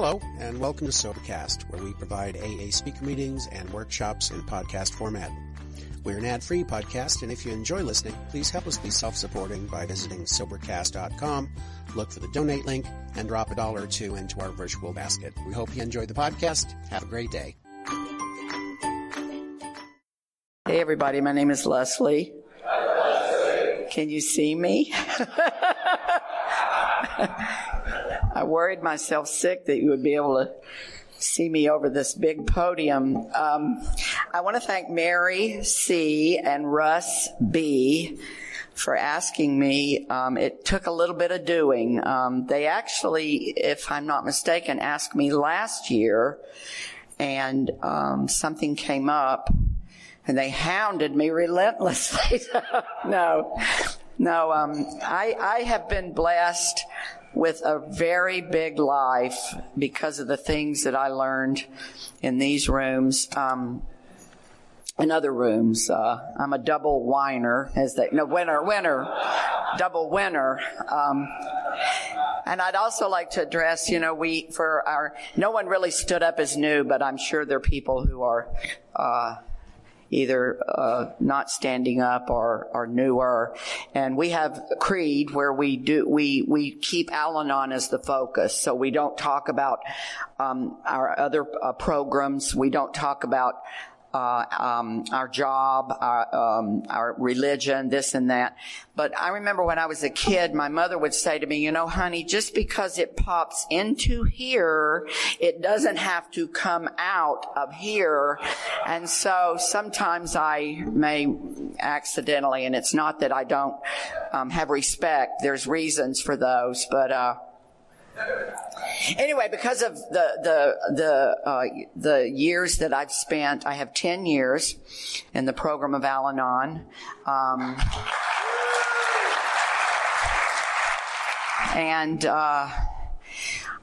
Hello, and welcome to Sobercast, where we provide AA speaker meetings and workshops in podcast format. We're an ad-free podcast, and if you enjoy listening, please help us be self-supporting by visiting Sobercast.com, look for the donate link, and drop a dollar or two into our virtual basket. We hope you enjoy the podcast. Have a great day. Hey everybody, my name is Leslie. Can you see me? I worried myself sick that you would be able to see me over this big podium. Um, I want to thank Mary C. and Russ B. for asking me. Um, it took a little bit of doing. Um, they actually, if I'm not mistaken, asked me last year, and um, something came up, and they hounded me relentlessly. no, no. Um, I I have been blessed with a very big life because of the things that I learned in these rooms. Um, in other rooms, uh, I'm a double whiner, as they no winner, winner, double winner. Um, and I'd also like to address, you know, we for our no one really stood up as new, but I'm sure there are people who are. Uh, either uh, not standing up or, or newer. And we have Creed where we do we we keep Al-Anon as the focus, so we don't talk about um, our other uh, programs. We don't talk about uh, um, our job, our, um, our religion, this and that. But I remember when I was a kid, my mother would say to me, you know, honey, just because it pops into here, it doesn't have to come out of here. And so sometimes I may accidentally, and it's not that I don't um, have respect. There's reasons for those, but uh, Anyway, because of the the the uh, the years that I've spent, I have ten years in the program of Al-Anon. Um, and uh,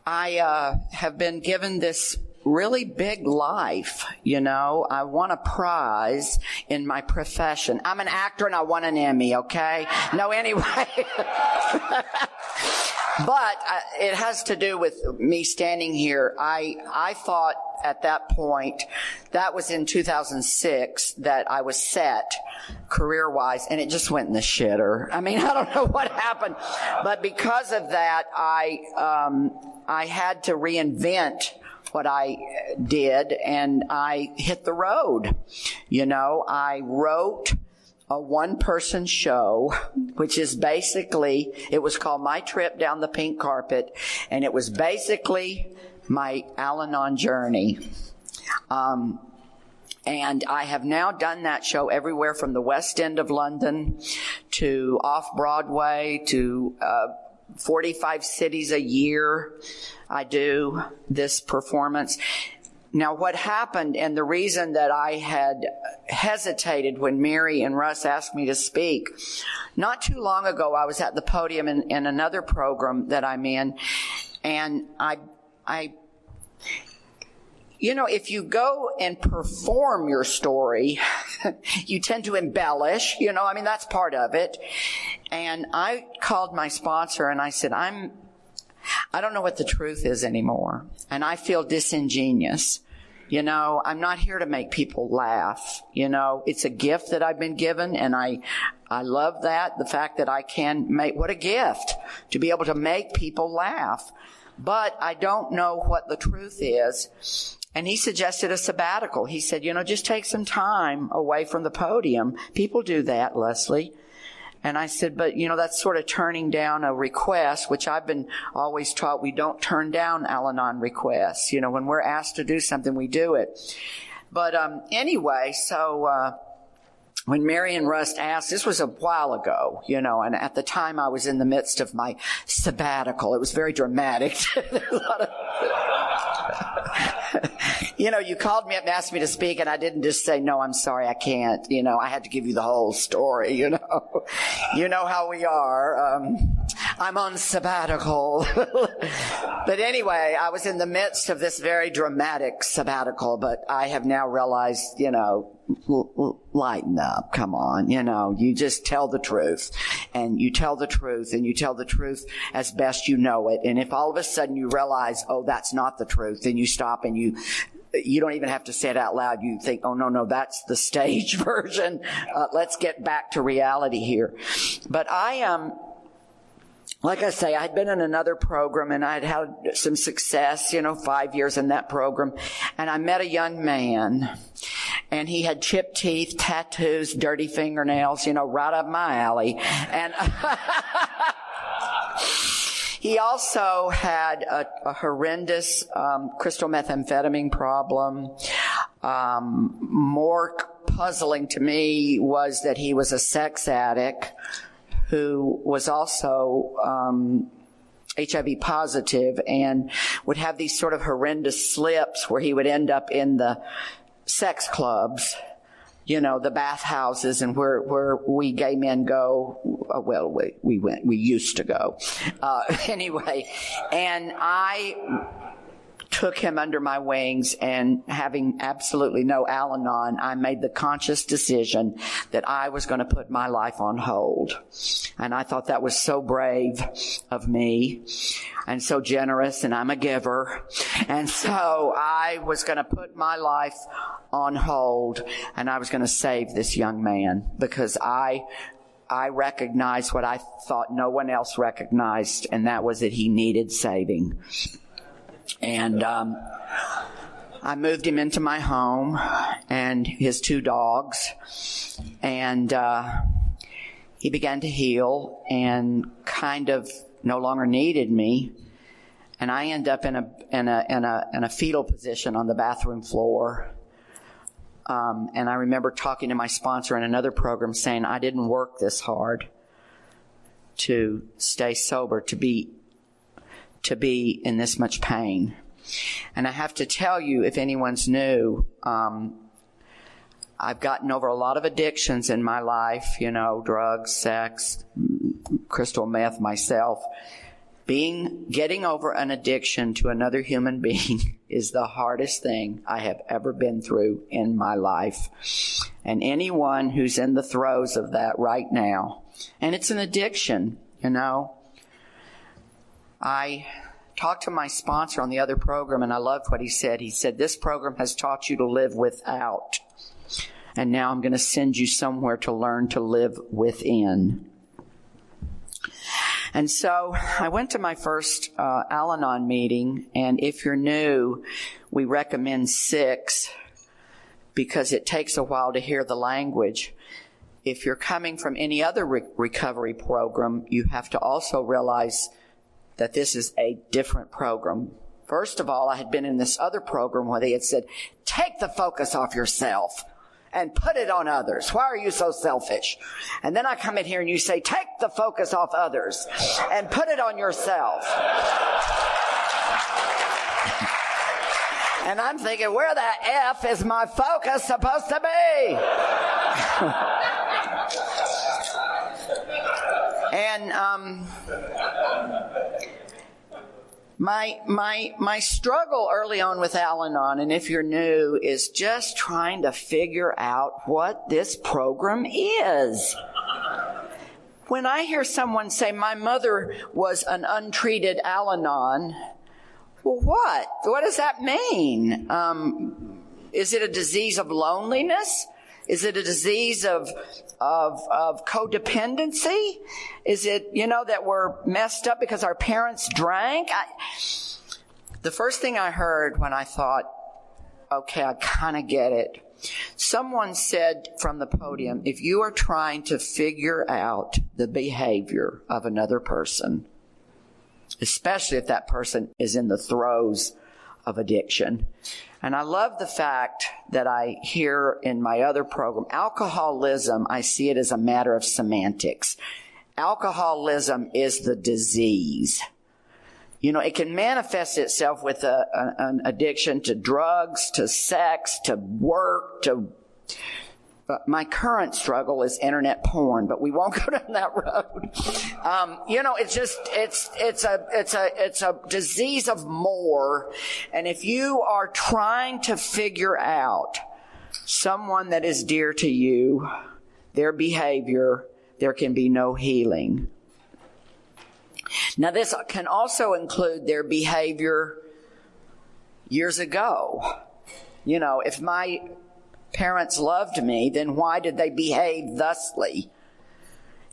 I uh, have been given this really big life, you know. I won a prize in my profession. I'm an actor and I won an Emmy, okay? No, anyway. But uh, it has to do with me standing here. I, I thought at that point, that was in 2006, that I was set career wise, and it just went in the shitter. I mean, I don't know what happened, but because of that, I, um, I had to reinvent what I did, and I hit the road. You know, I wrote a one person show, which is basically, it was called My Trip Down the Pink Carpet, and it was basically my Al Anon journey. Um, and I have now done that show everywhere from the West End of London to off Broadway to uh, 45 cities a year. I do this performance. Now, what happened, and the reason that I had hesitated when Mary and Russ asked me to speak, not too long ago, I was at the podium in, in another program that I'm in, and I, I, you know, if you go and perform your story, you tend to embellish, you know, I mean, that's part of it. And I called my sponsor and I said, I'm I don't know what the truth is anymore. And I feel disingenuous. You know, I'm not here to make people laugh. You know, it's a gift that I've been given and I, I love that. The fact that I can make, what a gift to be able to make people laugh. But I don't know what the truth is. And he suggested a sabbatical. He said, you know, just take some time away from the podium. People do that, Leslie. And I said, but you know, that's sort of turning down a request, which I've been always taught we don't turn down Al Anon requests. You know, when we're asked to do something, we do it. But um, anyway, so uh, when Mary and Russ asked, this was a while ago, you know, and at the time I was in the midst of my sabbatical. It was very dramatic. you know, you called me up and asked me to speak, and I didn't just say, no, I'm sorry, I can't. You know, I had to give you the whole story, you know. you know how we are. Um, I'm on sabbatical. but anyway, I was in the midst of this very dramatic sabbatical, but I have now realized, you know, lighten up. Come on. You know, you just tell the truth and you tell the truth and you tell the truth as best you know it. And if all of a sudden you realize, oh, that's not the truth, then you stop and you you don't even have to say it out loud. You think, oh no, no, that's the stage version. Uh, let's get back to reality here. But I am, um, like I say, I'd been in another program and I'd had some success, you know, five years in that program. And I met a young man and he had chipped teeth, tattoos, dirty fingernails, you know, right up my alley. And he also had a, a horrendous um, crystal methamphetamine problem. Um, more puzzling to me was that he was a sex addict who was also um, HIV positive and would have these sort of horrendous slips where he would end up in the sex clubs, you know, the bathhouses and where, where we gay men go. Uh, well, we, we went, we used to go. Uh, anyway, and I took him under my wings and having absolutely no Al-Anon, I made the conscious decision that I was going to put my life on hold. And I thought that was so brave of me and so generous and I'm a giver. And so I was going to put my life on hold and I was going to save this young man because I I recognized what I thought no one else recognized, and that was that he needed saving. And um, I moved him into my home and his two dogs, and uh, he began to heal and kind of no longer needed me. And I end up in a in a in a in a fetal position on the bathroom floor. Um, and I remember talking to my sponsor in another program saying I didn't work this hard to stay sober, to be to be in this much pain. And I have to tell you, if anyone's new, um, I've gotten over a lot of addictions in my life, you know, drugs, sex, crystal meth, myself. Being, getting over an addiction to another human being is the hardest thing I have ever been through in my life. And anyone who's in the throes of that right now, and it's an addiction, you know, I talked to my sponsor on the other program and I loved what he said. He said, This program has taught you to live without. And now I'm going to send you somewhere to learn to live within. And so I went to my first uh, Al Anon meeting, and if you're new, we recommend six because it takes a while to hear the language. If you're coming from any other re- recovery program, you have to also realize that this is a different program. First of all, I had been in this other program where they had said, take the focus off yourself and put it on others. Why are you so selfish? And then I come in here and you say, take the focus off others and put it on yourself. And I'm thinking, where the F is my focus supposed to be? and um, my my my struggle early on with Al-Anon, and if you're new, is just trying to figure out what this program is. When I hear someone say, "My mother was an untreated Al-Anon," well, what? What does that mean? Um, is it a disease of loneliness? Is it a disease of, of, of codependency? Is it, you know, that we're messed up because our parents drank? I, the first thing I heard when I thought, okay, I kind of get it. Someone said from the podium, if you are trying to figure out the behavior of another person, especially if that person is in the throes of addiction, and I love the fact that I hear in my other program, alcoholism, I see it as a matter of semantics. Alcoholism is the disease. You know, it can manifest itself with a, an addiction to drugs, to sex, to work, to But my current struggle is internet porn, but we won't go down that road. Um, you know, it's just, it's, it's a, it's a, it's a disease of more. And if you are trying to figure out someone that is dear to you, their behavior, there can be no healing. Now this can also include their behavior years ago. You know, if my parents loved me, then why did they behave thusly?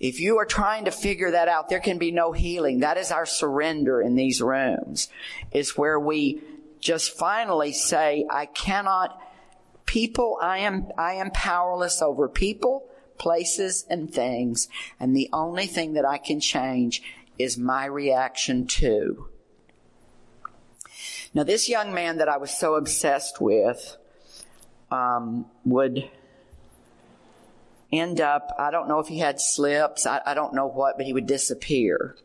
If you are trying to figure that out, there can be no healing. That is our surrender in these rooms. Is where we just finally say, I cannot, people, I am, I am powerless over people, places, and things. And the only thing that I can change is my reaction to. Now, this young man that I was so obsessed with um, would end up, I don't know if he had slips, I, I don't know what, but he would disappear.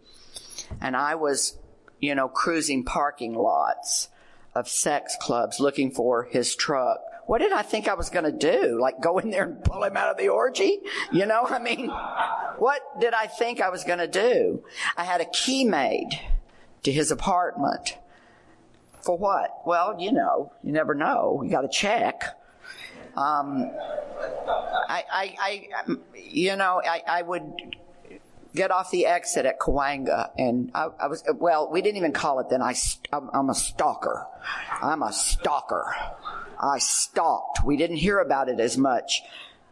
And I was, you know, cruising parking lots of sex clubs looking for his truck. What did I think I was going to do? Like go in there and pull him out of the orgy? You know, I mean, what did I think I was going to do? I had a key made to his apartment. For what? Well, you know, you never know. You got to check. Um, I, I, I, you know, I, I would get off the exit at Cahuenga, and I, I, was well. We didn't even call it then. I, I'm a stalker. I'm a stalker. I stalked. We didn't hear about it as much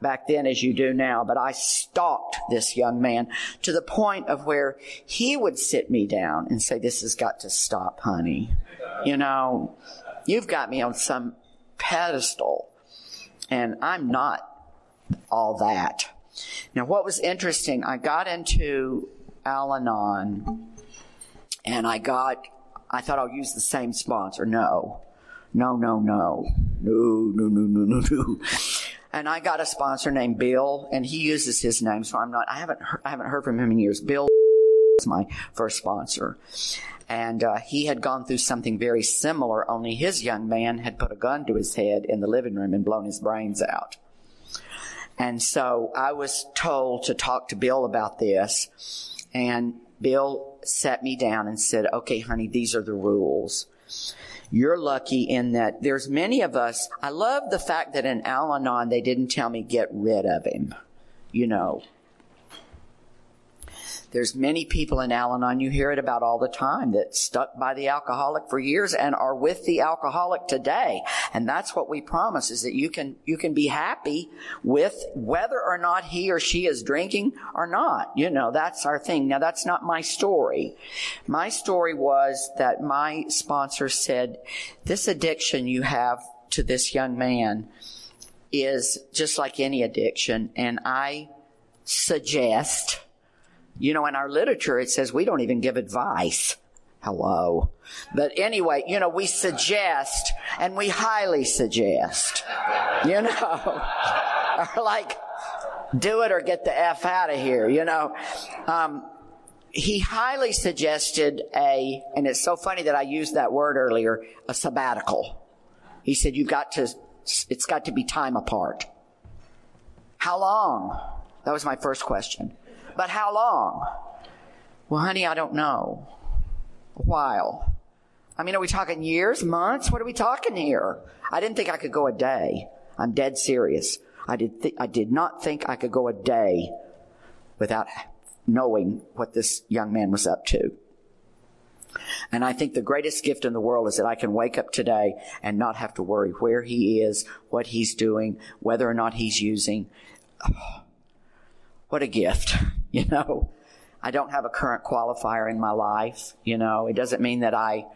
back then as you do now, but I stalked this young man to the point of where he would sit me down and say, "This has got to stop, honey. You know, you've got me on some pedestal." And I'm not all that. Now, what was interesting, I got into Al Anon and I got, I thought I'll use the same sponsor. No, no, no, no, no, no, no, no, no, no. And I got a sponsor named Bill and he uses his name. So I'm not, I haven't, I haven't heard from him in years. Bill my first sponsor. And uh, he had gone through something very similar, only his young man had put a gun to his head in the living room and blown his brains out. And so I was told to talk to Bill about this. And Bill sat me down and said, okay, honey, these are the rules. You're lucky in that there's many of us. I love the fact that in Al Anon, they didn't tell me get rid of him. You know, there's many people in Al-Anon, you hear it about all the time, that stuck by the alcoholic for years and are with the alcoholic today. And that's what we promise is that you can, you can be happy with whether or not he or she is drinking or not. You know, that's our thing. Now that's not my story. My story was that my sponsor said, this addiction you have to this young man is just like any addiction. And I suggest you know, in our literature, it says we don't even give advice. Hello. But anyway, you know, we suggest and we highly suggest, you know, or like, do it or get the F out of here, you know. Um, he highly suggested a, and it's so funny that I used that word earlier, a sabbatical. He said, you've got to, it's got to be time apart. How long? That was my first question. But how long? Well, honey, I don't know. A while. I mean, are we talking years, months? What are we talking here? I didn't think I could go a day. I'm dead serious. I did, th- I did not think I could go a day without knowing what this young man was up to. And I think the greatest gift in the world is that I can wake up today and not have to worry where he is, what he's doing, whether or not he's using. Oh, what a gift. You know, I don't have a current qualifier in my life. You know, it doesn't mean that I,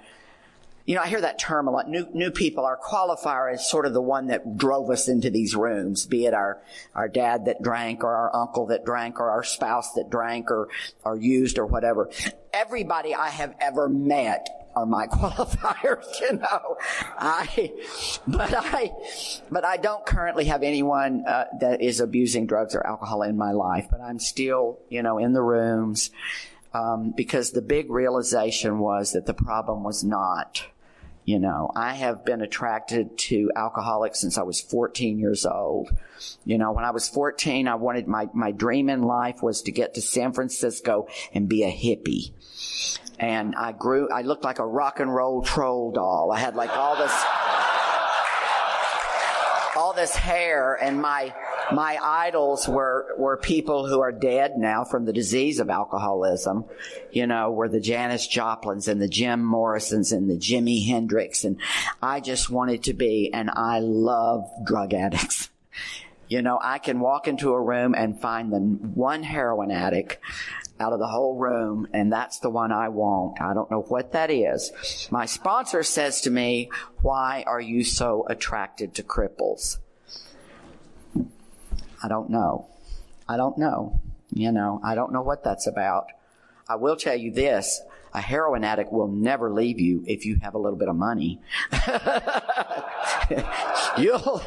you know, I hear that term a lot. New, new people, our qualifier is sort of the one that drove us into these rooms, be it our, our dad that drank or our uncle that drank or our spouse that drank or, or used or whatever. Everybody I have ever met are my qualifiers, you know. I, but I, but I don't currently have anyone uh, that is abusing drugs or alcohol in my life. But I'm still, you know, in the rooms um, because the big realization was that the problem was not, You know, I have been attracted to alcoholics since I was 14 years old. You know, when I was 14, I wanted my, my dream in life was to get to San Francisco and be a hippie. And I grew, I looked like a rock and roll troll doll. I had like all this, all this hair and my, my idols were, were people who are dead now from the disease of alcoholism. You know, were the Janis Joplins and the Jim Morrisons and the Jimi Hendrix. And I just wanted to be, and I love drug addicts. You know, I can walk into a room and find the one heroin addict out of the whole room, and that's the one I want. I don't know what that is. My sponsor says to me, why are you so attracted to cripples? I don't know. I don't know. You know, I don't know what that's about. I will tell you this. A heroin addict will never leave you if you have a little bit of money. you'll,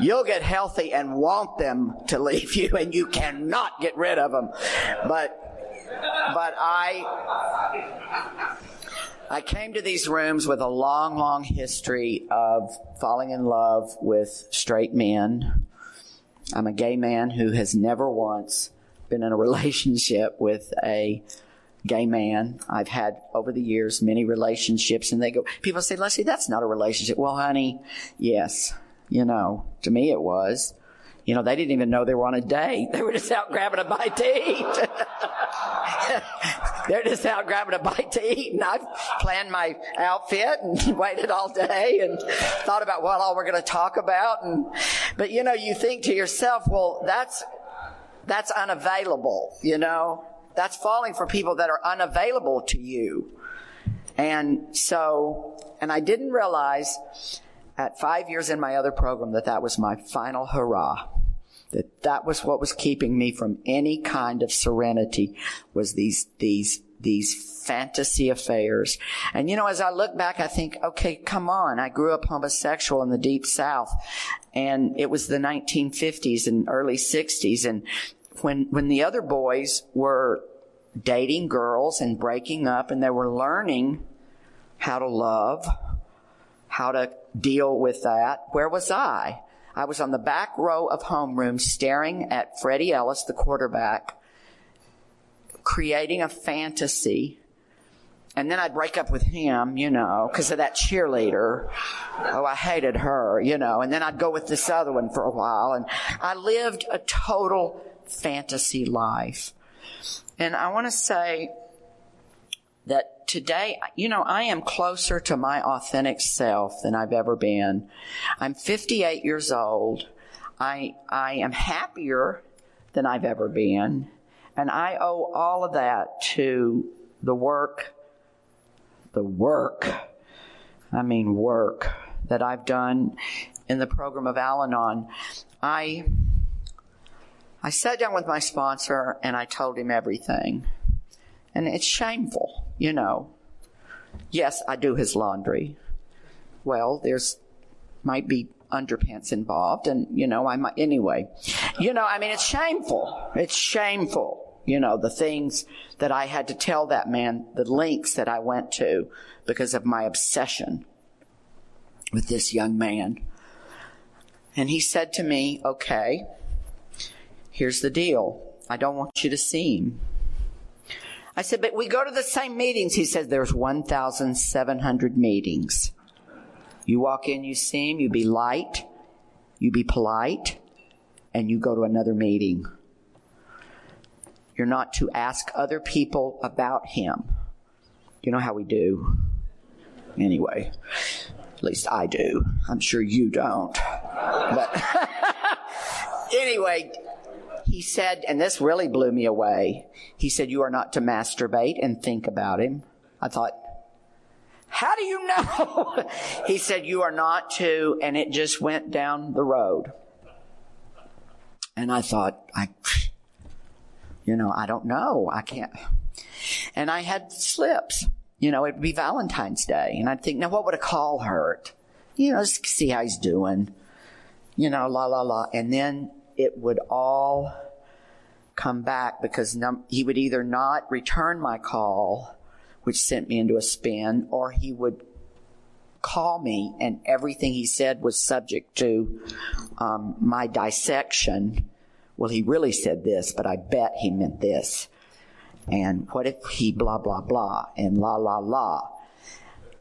you'll get healthy and want them to leave you and you cannot get rid of them. But, but I, I came to these rooms with a long, long history of falling in love with straight men I'm a gay man who has never once been in a relationship with a gay man. I've had over the years many relationships and they go, people say, Leslie, that's not a relationship. Well, honey, yes, you know, to me it was. You know, they didn't even know they were on a date. They were just out grabbing a bite to eat. They're just out grabbing a bite to eat. And I've planned my outfit and waited all day and thought about what all we're going to talk about. And, but you know, you think to yourself, well, that's, that's unavailable, you know? That's falling for people that are unavailable to you. And so, and I didn't realize at five years in my other program that that was my final hurrah that that was what was keeping me from any kind of serenity was these these these fantasy affairs. And you know, as I look back, I think, okay, come on. I grew up homosexual in the deep south and it was the 1950s and early 60s. And when, when the other boys were dating girls and breaking up and they were learning how to love, how to deal with that, where was I? I was on the back row of homeroom staring at Freddie Ellis, the quarterback, creating a fantasy. And then I'd break up with him, you know, because of that cheerleader. Oh, I hated her, you know. And then I'd go with this other one for a while. And I lived a total fantasy life. And I want to say that today, you know, I am closer to my authentic self than I've ever been. I'm 58 years old. I, I am happier than I've ever been. And I owe all of that to the work, the work, I mean work that I've done in the program of Al-Anon. I, I sat down with my sponsor and I told him everything. And it's shameful you know. Yes, I do his laundry. Well, there's might be underpants involved and you know I might anyway. You know, I mean it's shameful. It's shameful. You know, the things that I had to tell that man, the links that I went to because of my obsession with this young man. And he said to me, okay, here's the deal. I don't want you to see him. I said, but we go to the same meetings. He said, there's 1,700 meetings. You walk in, you see him, you be light, you be polite, and you go to another meeting. You're not to ask other people about him. You know how we do. Anyway, at least I do. I'm sure you don't. But anyway, he said, and this really blew me away. He said, You are not to masturbate and think about him. I thought, How do you know? he said, You are not to, and it just went down the road. And I thought, I, you know, I don't know. I can't. And I had slips. You know, it'd be Valentine's Day. And I'd think, now what would a call hurt? You know, see how he's doing. You know, la, la, la. And then it would all come back because num- he would either not return my call, which sent me into a spin, or he would call me, and everything he said was subject to um, my dissection. Well, he really said this, but I bet he meant this. And what if he blah, blah, blah, and la, la, la.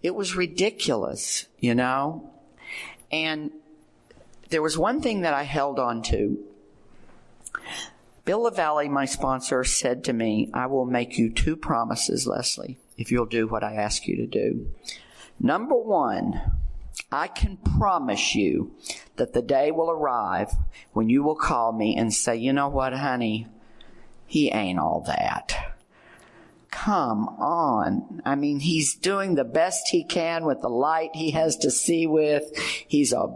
It was ridiculous, you know? And there was one thing that I held on to. Bill LaValle, my sponsor, said to me, I will make you two promises, Leslie, if you'll do what I ask you to do. Number one, I can promise you that the day will arrive when you will call me and say, you know what, honey? He ain't all that. Come on. I mean, he's doing the best he can with the light he has to see with. He's a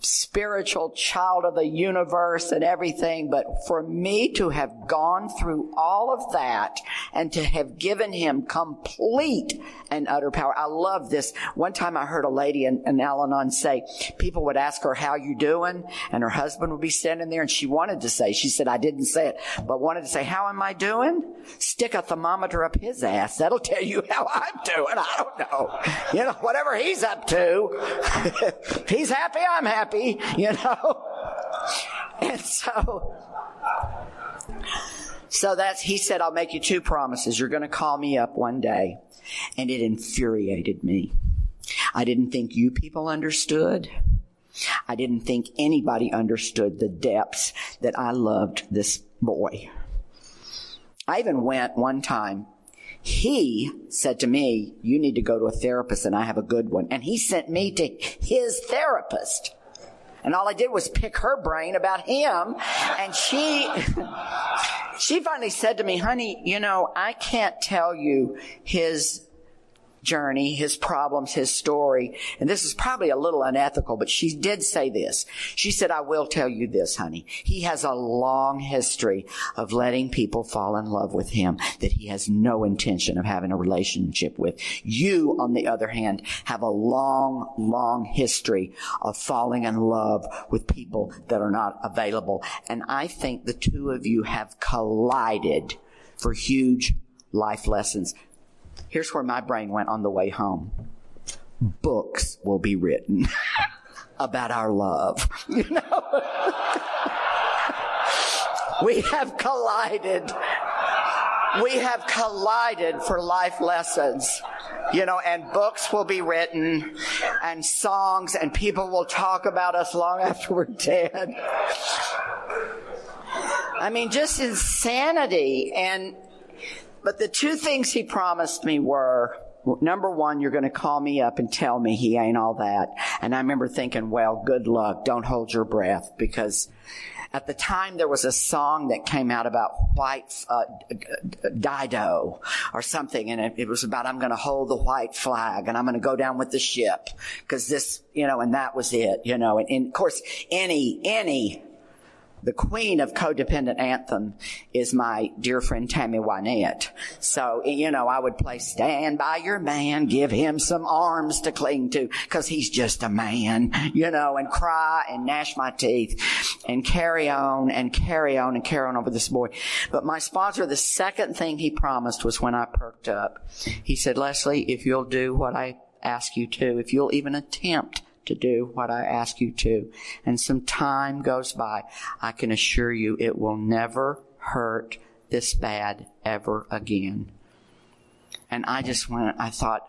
spiritual child of the universe and everything, but for me to have gone through all of that and to have given him complete and utter power. I love this. One time I heard a lady in, in Al-Anon say, people would ask her, how you doing? And her husband would be standing there and she wanted to say, she said, I didn't say it, but wanted to say, how am I doing? Stick a thermometer up his ass. That'll tell you how I'm doing. I don't know. You know, whatever he's up to. he's happy, I'm happy, you know? And so, so that's, he said, I'll make you two promises. You're going to call me up one day. And it infuriated me. I didn't think you people understood. I didn't think anybody understood the depths that I loved this boy. I even went one time. He said to me, you need to go to a therapist and I have a good one. And he sent me to his therapist. And all I did was pick her brain about him. And she, she finally said to me, honey, you know, I can't tell you his journey, his problems, his story. And this is probably a little unethical, but she did say this. She said, I will tell you this, honey. He has a long history of letting people fall in love with him that he has no intention of having a relationship with. You, on the other hand, have a long, long history of falling in love with people that are not available. And I think the two of you have collided for huge life lessons. Here's where my brain went on the way home. Books will be written about our love. You know? we have collided. We have collided for life lessons. You know, and books will be written and songs and people will talk about us long after we're dead. I mean, just insanity. And but the two things he promised me were, number one, you're going to call me up and tell me he ain't all that. And I remember thinking, well, good luck. Don't hold your breath because at the time there was a song that came out about white uh, dido or something and it, it was about i'm going to hold the white flag and i'm going to go down with the ship because this you know and that was it you know and, and of course any any the queen of codependent anthem is my dear friend Tammy Wynette. So, you know, I would play stand by your man, give him some arms to cling to, cause he's just a man, you know, and cry and gnash my teeth and carry on and carry on and carry on over this boy. But my sponsor, the second thing he promised was when I perked up, he said, Leslie, if you'll do what I ask you to, if you'll even attempt to do what I ask you to, and some time goes by, I can assure you it will never hurt this bad ever again. And I just went, I thought,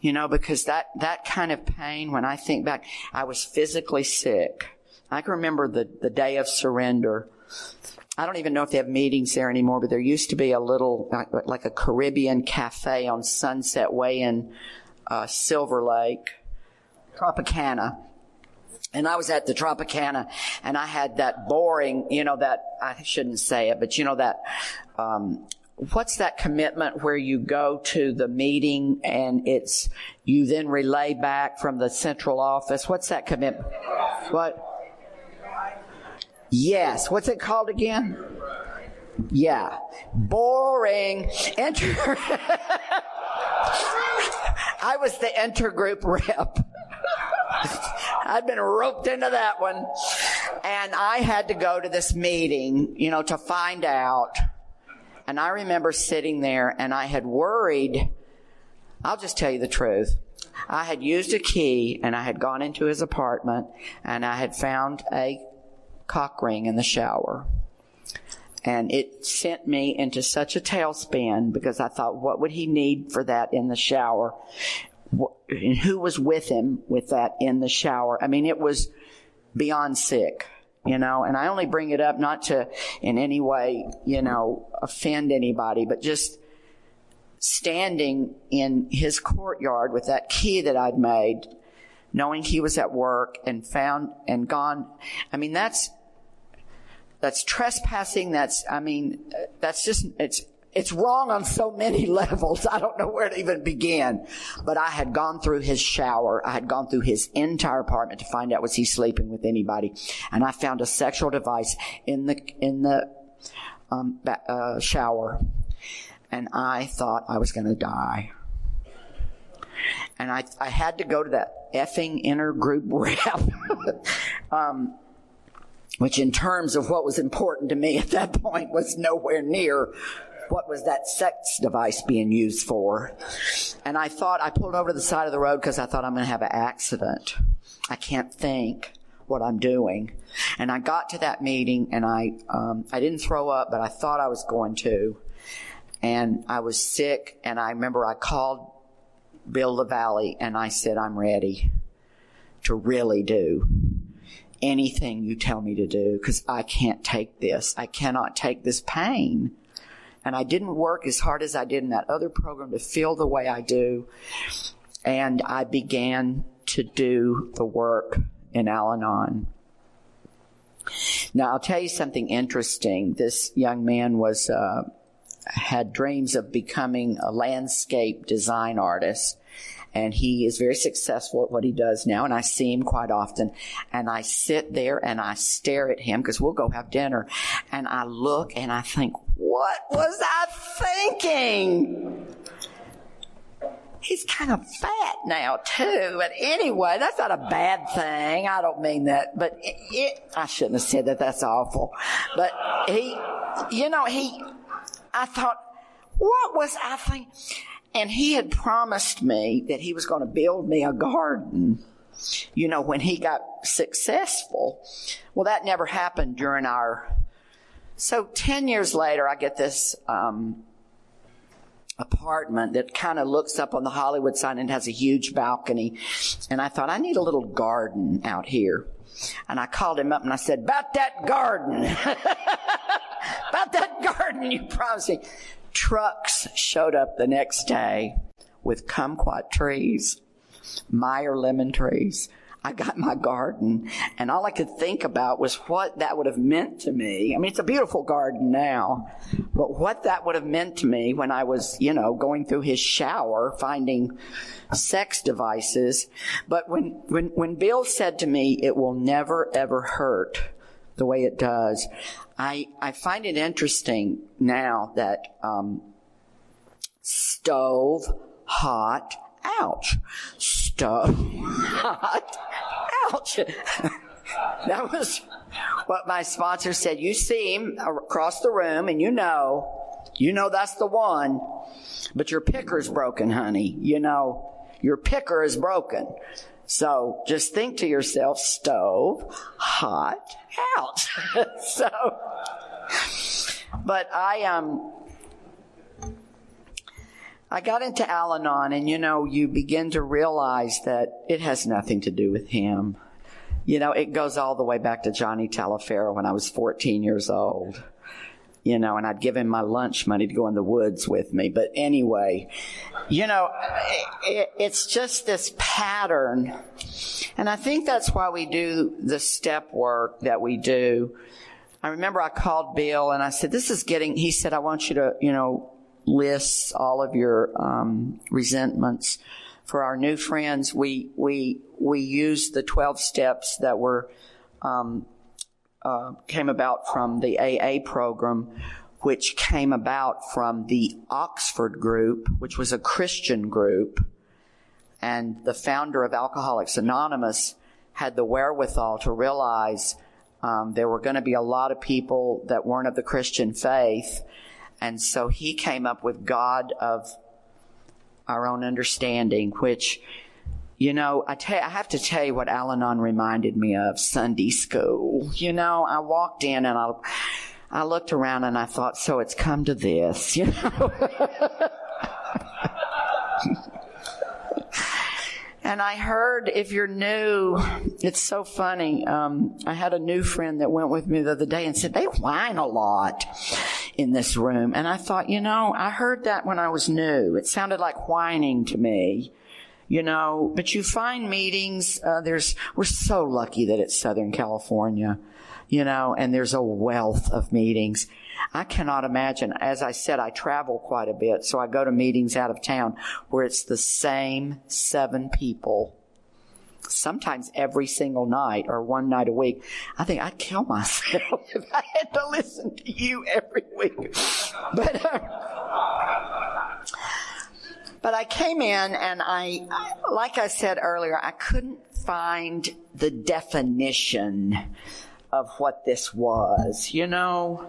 you know, because that, that kind of pain, when I think back, I was physically sick. I can remember the, the day of surrender. I don't even know if they have meetings there anymore, but there used to be a little, like a Caribbean cafe on Sunset Way in uh, Silver Lake, Tropicana. And I was at the Tropicana and I had that boring, you know, that, I shouldn't say it, but you know, that, um, what's that commitment where you go to the meeting and it's, you then relay back from the central office? What's that commitment? What? Yes. What's it called again? Yeah. Boring. Enter. I was the intergroup rep. I'd been roped into that one. And I had to go to this meeting, you know, to find out. And I remember sitting there and I had worried I'll just tell you the truth. I had used a key and I had gone into his apartment and I had found a cock ring in the shower. And it sent me into such a tailspin because I thought, what would he need for that in the shower? And who was with him with that in the shower? I mean, it was beyond sick, you know, and I only bring it up not to in any way, you know, offend anybody, but just standing in his courtyard with that key that I'd made, knowing he was at work and found and gone. I mean, that's, that's trespassing. That's, I mean, that's just, it's, it's wrong on so many levels. I don't know where to even begin. But I had gone through his shower. I had gone through his entire apartment to find out was he sleeping with anybody. And I found a sexual device in the, in the, um, uh, shower. And I thought I was going to die. And I, I had to go to that effing intergroup rep. um, which in terms of what was important to me at that point was nowhere near what was that sex device being used for. And I thought, I pulled over to the side of the road because I thought I'm going to have an accident. I can't think what I'm doing. And I got to that meeting and I, um, I didn't throw up, but I thought I was going to. And I was sick and I remember I called Bill LaValle and I said, I'm ready to really do anything you tell me to do because I can't take this. I cannot take this pain. And I didn't work as hard as I did in that other program to feel the way I do. And I began to do the work in Al Anon. Now, I'll tell you something interesting. This young man was, uh, had dreams of becoming a landscape design artist and he is very successful at what he does now and I see him quite often and I sit there and I stare at him because we'll go have dinner and I look and I think, what was I thinking? He's kind of fat now too, but anyway, that's not a bad thing. I don't mean that, but it, it I shouldn't have said that. That's awful. But he, you know, he, I thought, what was I thinking? And he had promised me that he was going to build me a garden, you know, when he got successful. Well, that never happened during our. So 10 years later, I get this, um, apartment that kind of looks up on the Hollywood sign and has a huge balcony. And I thought, I need a little garden out here. And I called him up and I said, about that garden. about that garden you promised me trucks showed up the next day with kumquat trees, Meyer lemon trees. I got my garden and all I could think about was what that would have meant to me. I mean, it's a beautiful garden now, but what that would have meant to me when I was, you know, going through his shower, finding sex devices. But when, when, when Bill said to me, it will never ever hurt the way it does. I, I find it interesting now that um, stove, hot, ouch. Stove, hot, ouch. that was what my sponsor said. You see him across the room and you know, you know that's the one, but your picker's broken, honey. You know, your picker is broken. So just think to yourself, stove, hot, out. so, but I, um, I got into Al Anon and you know, you begin to realize that it has nothing to do with him. You know, it goes all the way back to Johnny Talaferro when I was 14 years old you know, and I'd give him my lunch money to go in the woods with me. But anyway, you know, it, it's just this pattern. And I think that's why we do the step work that we do. I remember I called Bill and I said, this is getting, he said, I want you to, you know, list all of your, um, resentments. For our new friends, we, we, we used the 12 steps that were, um, uh, came about from the AA program, which came about from the Oxford group, which was a Christian group. And the founder of Alcoholics Anonymous had the wherewithal to realize um, there were going to be a lot of people that weren't of the Christian faith. And so he came up with God of our own understanding, which, you know, I, tell, I have to tell you what Al Anon reminded me of Sunday school. You know, I walked in and I, I looked around and I thought, so it's come to this, you know. And I heard if you're new, it's so funny. Um, I had a new friend that went with me the other day and said they whine a lot in this room. And I thought, you know, I heard that when I was new. It sounded like whining to me. You know, but you find meetings, uh, there's, we're so lucky that it's Southern California, you know, and there's a wealth of meetings. I cannot imagine. As I said, I travel quite a bit, so I go to meetings out of town where it's the same seven people. Sometimes every single night or one night a week. I think I'd kill myself if I had to listen to you every week. But, uh, but I came in and I, like I said earlier, I couldn't find the definition of what this was. You know,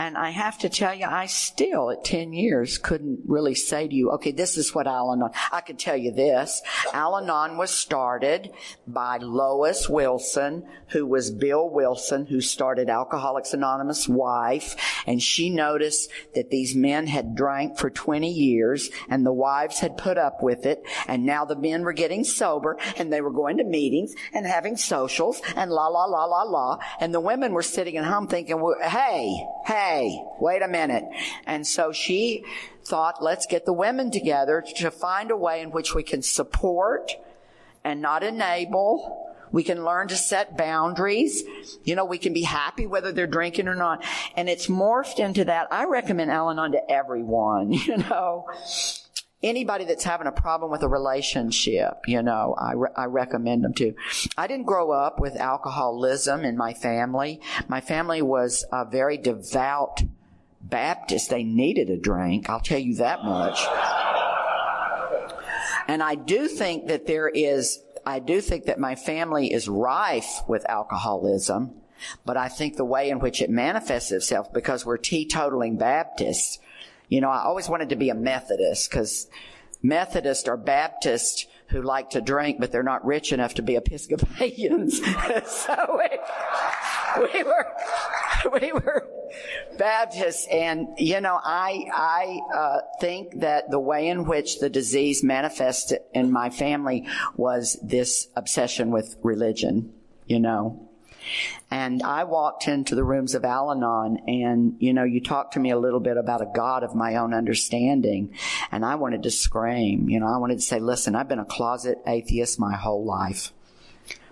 and I have to tell you, I still, at 10 years, couldn't really say to you, okay, this is what Al Anon, I can tell you this. Al Anon was started by Lois Wilson, who was Bill Wilson, who started Alcoholics Anonymous wife, and she noticed that these men had drank for 20 years, and the wives had put up with it, and now the men were getting sober, and they were going to meetings, and having socials, and la la la la la, and the women were sitting at home thinking, well, hey, hey, wait a minute. And so she thought, let's get the women together to find a way in which we can support and not enable. We can learn to set boundaries. You know, we can be happy whether they're drinking or not. And it's morphed into that. I recommend Al Anon to everyone, you know anybody that's having a problem with a relationship, you know, I, re- I recommend them to. I didn't grow up with alcoholism in my family. My family was a very devout Baptist. They needed a drink. I'll tell you that much. And I do think that there is, I do think that my family is rife with alcoholism. But I think the way in which it manifests itself, because we're teetotaling Baptists, you know, I always wanted to be a Methodist because Methodists are Baptists who like to drink, but they're not rich enough to be Episcopalians. so we, we were, we were Baptists, and you know, I I uh, think that the way in which the disease manifested in my family was this obsession with religion. You know, and I walked into the rooms of Al Anon and, you know, you talked to me a little bit about a God of my own understanding. And I wanted to scream, you know, I wanted to say, listen, I've been a closet atheist my whole life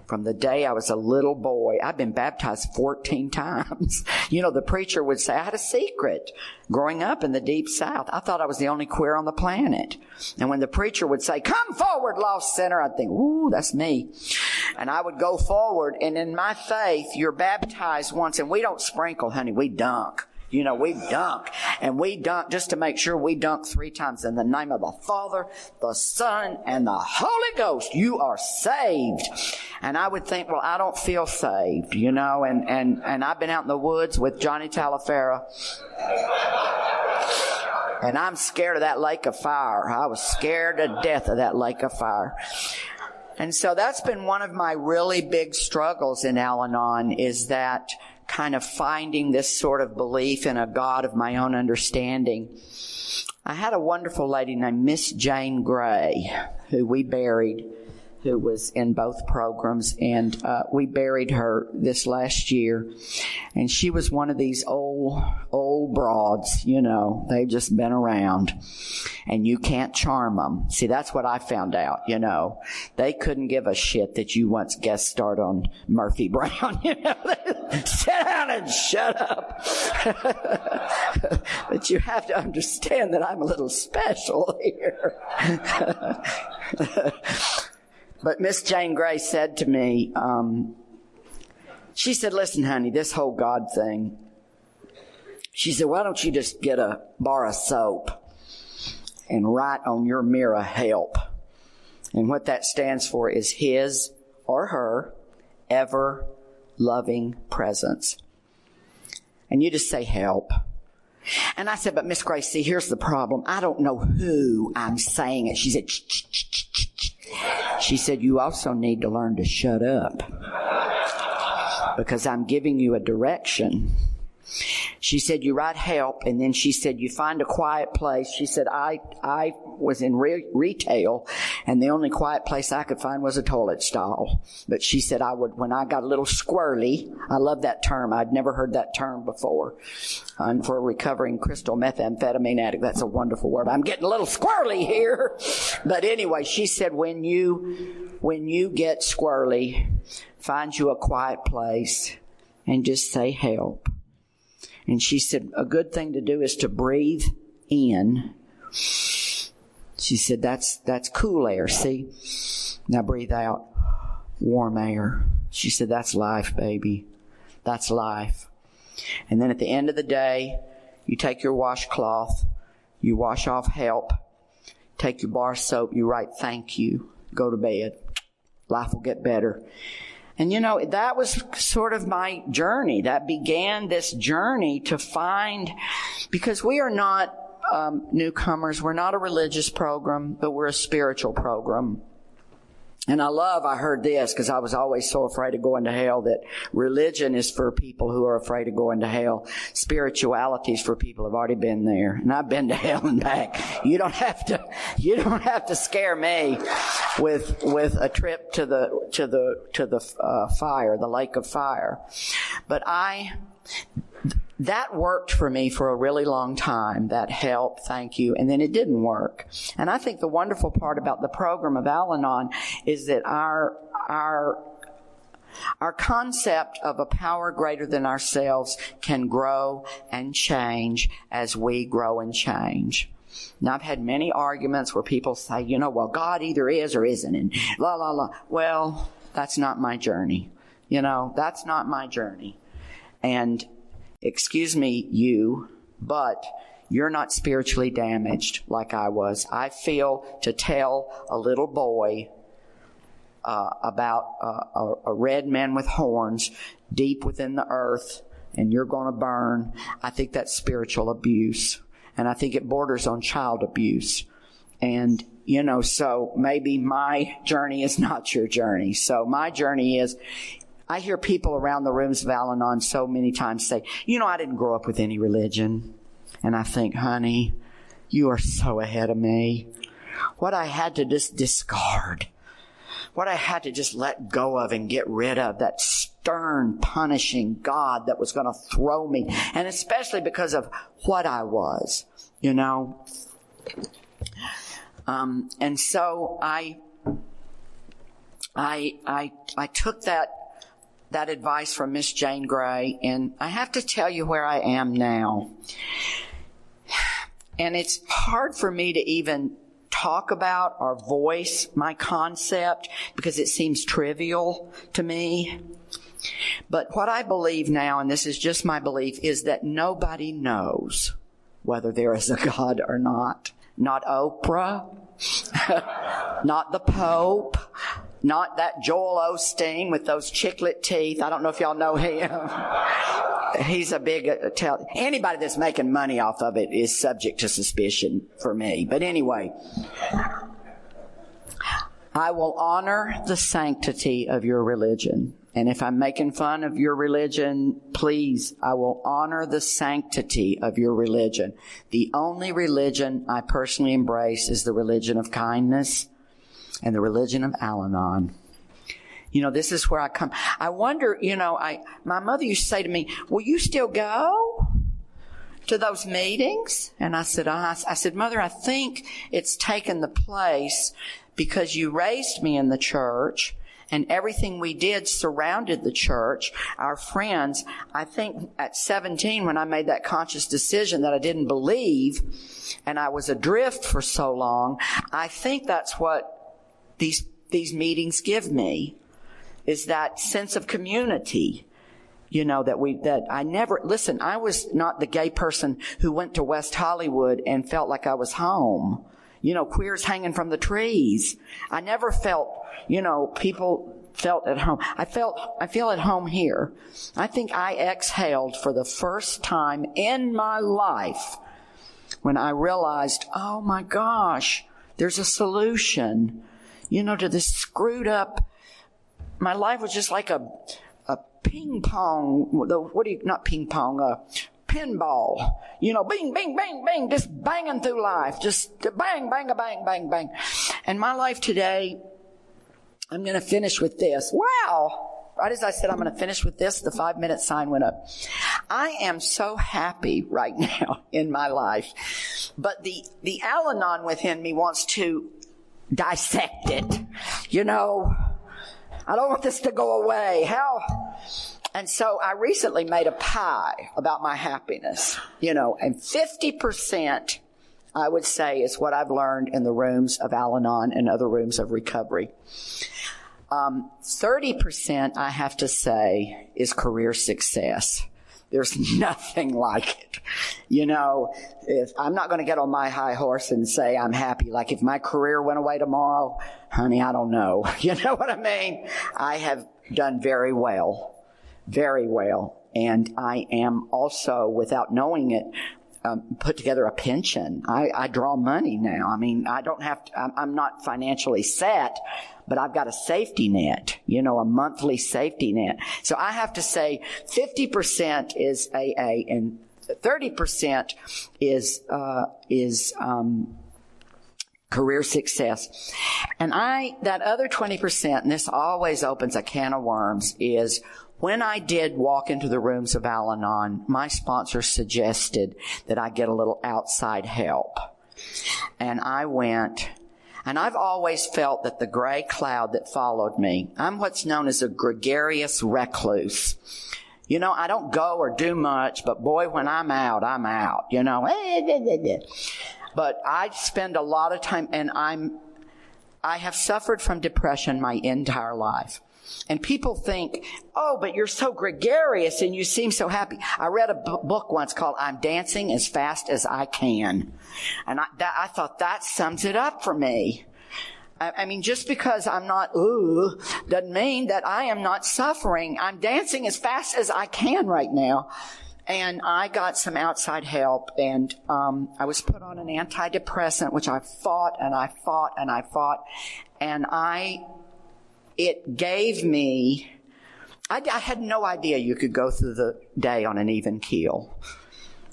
from the day I was a little boy. I've been baptized 14 times. You know, the preacher would say, I had a secret growing up in the deep south. I thought I was the only queer on the planet. And when the preacher would say, come forward, lost sinner, I'd think, ooh, that's me. And I would go forward and in my faith, you're baptized once and we don't sprinkle, honey, we dunk. You know, we dunk and we dunk just to make sure we dunk three times in the name of the Father, the Son, and the Holy Ghost. You are saved. And I would think, well, I don't feel saved, you know, and, and, and I've been out in the woods with Johnny Talafera. And I'm scared of that lake of fire. I was scared to death of that lake of fire. And so that's been one of my really big struggles in Al Anon is that kind of finding this sort of belief in a God of my own understanding. I had a wonderful lady named Miss Jane Gray who we buried who was in both programs, and uh, we buried her this last year. And she was one of these old, old broads, you know, they've just been around, and you can't charm them. See, that's what I found out, you know. They couldn't give a shit that you once guest starred on Murphy Brown, you know. Sit down and shut up. but you have to understand that I'm a little special here. But Miss Jane Gray said to me, um, she said, listen, honey, this whole God thing. She said, why don't you just get a bar of soap and write on your mirror help? And what that stands for is his or her ever loving presence. And you just say help. And I said, but Miss see, here's the problem. I don't know who I'm saying it. She said, she said, you also need to learn to shut up because I'm giving you a direction. She said, you write help. And then she said, you find a quiet place. She said, I, I was in re- retail and the only quiet place I could find was a toilet stall. But she said, I would, when I got a little squirrely, I love that term. I'd never heard that term before. And for a recovering crystal methamphetamine addict, that's a wonderful word. I'm getting a little squirrely here. But anyway, she said, when you, when you get squirrely, find you a quiet place and just say help and she said, a good thing to do is to breathe in. She said, that's, that's cool air. See? Now breathe out. Warm air. She said, that's life, baby. That's life. And then at the end of the day, you take your washcloth, you wash off help, take your bar soap, you write thank you, go to bed. Life will get better. And you know, that was sort of my journey. That began this journey to find, because we are not um, newcomers. We're not a religious program, but we're a spiritual program. And I love, I heard this because I was always so afraid of going to hell that religion is for people who are afraid of going to hell. Spirituality is for people who've already been there. And I've been to hell and back. You don't have to, you don't have to scare me with, with a trip to the, to the, to the uh, fire, the lake of fire. But I, that worked for me for a really long time. That help, thank you. And then it didn't work. And I think the wonderful part about the program of Al-Anon is that our, our, our concept of a power greater than ourselves can grow and change as we grow and change. Now I've had many arguments where people say, you know, well, God either is or isn't, and la la la. Well, that's not my journey. You know, that's not my journey. And excuse me, you, but you're not spiritually damaged like I was. I feel to tell a little boy uh, about uh, a, a red man with horns deep within the earth and you're going to burn. I think that's spiritual abuse. And I think it borders on child abuse. And, you know, so maybe my journey is not your journey. So my journey is I hear people around the rooms of Al Anon so many times say, you know, I didn't grow up with any religion. And I think, honey, you are so ahead of me. What I had to just discard, what I had to just let go of and get rid of, that stern, punishing God that was going to throw me. And especially because of what I was, you know. Um, and so I, I, I, I took that that advice from Miss Jane Gray, and I have to tell you where I am now. And it's hard for me to even talk about or voice my concept because it seems trivial to me. But what I believe now, and this is just my belief, is that nobody knows whether there is a God or not. Not Oprah, not the Pope, not that Joel Osteen with those chiclet teeth. I don't know if y'all know him. He's a big, uh, tell, anybody that's making money off of it is subject to suspicion for me. But anyway, I will honor the sanctity of your religion. And if I'm making fun of your religion, please, I will honor the sanctity of your religion. The only religion I personally embrace is the religion of kindness and the religion of Al-Anon. You know, this is where I come. I wonder, you know, I, my mother used to say to me, will you still go to those meetings? And I said, I, I said, mother, I think it's taken the place because you raised me in the church and everything we did surrounded the church. Our friends, I think at 17 when I made that conscious decision that I didn't believe and I was adrift for so long, I think that's what these, these meetings give me is that sense of community. You know, that we, that I never, listen, I was not the gay person who went to West Hollywood and felt like I was home. You know, queers hanging from the trees. I never felt, you know, people felt at home. I felt, I feel at home here. I think I exhaled for the first time in my life when I realized, oh my gosh, there's a solution, you know, to this screwed up. My life was just like a, a ping pong, the, what do you, not ping pong, a pinball, you know, bing, bing, bing, bing, just banging through life, just bang, bang, a bang, bang, bang. And my life today, I'm going to finish with this. Wow. Right as I said, I'm going to finish with this, the five minute sign went up. I am so happy right now in my life. But the, the Al Anon within me wants to dissect it. You know, I don't want this to go away. How? And so I recently made a pie about my happiness, you know, and 50% I would say is what I've learned in the rooms of Al Anon and other rooms of recovery. Um, 30%, I have to say, is career success. There's nothing like it. You know, if I'm not going to get on my high horse and say I'm happy. Like if my career went away tomorrow, honey, I don't know. You know what I mean? I have done very well. Very well. And I am also, without knowing it, um, put together a pension. I, I, draw money now. I mean, I don't have to, I'm, I'm not financially set, but I've got a safety net, you know, a monthly safety net. So I have to say 50% is AA and 30% is, uh, is, um, career success. And I, that other 20%, and this always opens a can of worms, is when I did walk into the rooms of Al Anon, my sponsor suggested that I get a little outside help. And I went, and I've always felt that the gray cloud that followed me, I'm what's known as a gregarious recluse. You know, I don't go or do much, but boy, when I'm out, I'm out, you know. But I spend a lot of time, and I'm, I have suffered from depression my entire life. And people think, oh, but you're so gregarious and you seem so happy. I read a b- book once called I'm Dancing as Fast as I Can. And I, that, I thought that sums it up for me. I, I mean, just because I'm not, ooh, doesn't mean that I am not suffering. I'm dancing as fast as I can right now. And I got some outside help and, um, I was put on an antidepressant, which I fought and I fought and I fought. And I it gave me, I, I had no idea you could go through the day on an even keel.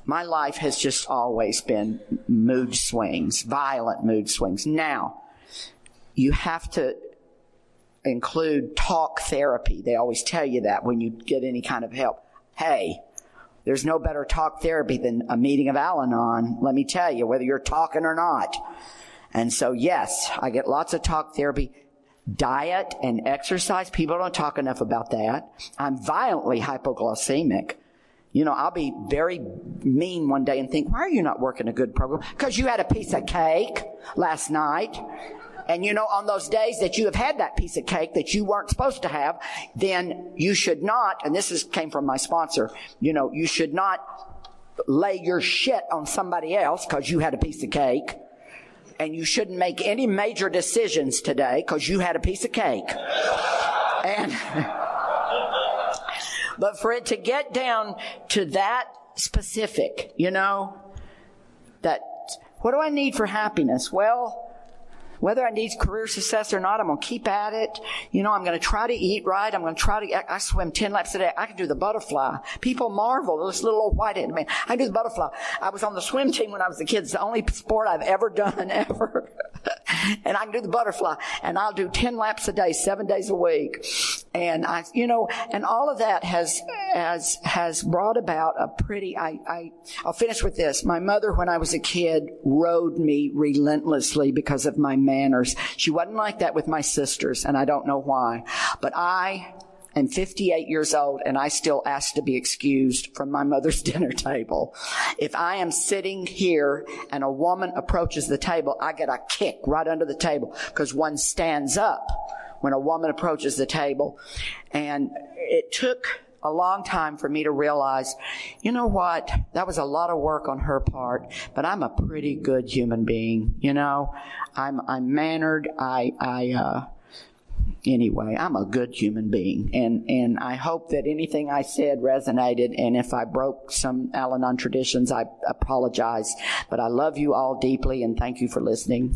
My life has just always been mood swings, violent mood swings. Now, you have to include talk therapy. They always tell you that when you get any kind of help. Hey, there's no better talk therapy than a meeting of Al Anon, let me tell you, whether you're talking or not. And so yes, I get lots of talk therapy diet and exercise. People don't talk enough about that. I'm violently hypoglycemic. You know, I'll be very mean one day and think, why are you not working a good program? Because you had a piece of cake last night. And you know, on those days that you have had that piece of cake that you weren't supposed to have, then you should not, and this is, came from my sponsor, you know, you should not lay your shit on somebody else because you had a piece of cake and you shouldn't make any major decisions today because you had a piece of cake. And, but for it to get down to that specific, you know, that, what do I need for happiness? Well, whether I need career success or not, I'm going to keep at it. You know, I'm going to try to eat right. I'm going to try to, I swim 10 laps a day. I can do the butterfly. People marvel, at this little old white-headed man. I do the butterfly. I was on the swim team when I was a kid. It's the only sport I've ever done, ever. and I can do the butterfly. And I'll do 10 laps a day, seven days a week. And I, you know, and all of that has, has, has brought about a pretty, I, I, I'll finish with this. My mother, when I was a kid, rode me relentlessly because of my manners. She wasn't like that with my sisters, and I don't know why. But I am 58 years old and I still ask to be excused from my mother's dinner table. If I am sitting here and a woman approaches the table, I get a kick right under the table because one stands up when a woman approaches the table. And it took a long time for me to realize, you know what? That was a lot of work on her part, but I'm a pretty good human being. You know, I'm, I'm mannered. I, I, uh, anyway, I'm a good human being, and and I hope that anything I said resonated. And if I broke some Al-Anon traditions, I apologize. But I love you all deeply, and thank you for listening.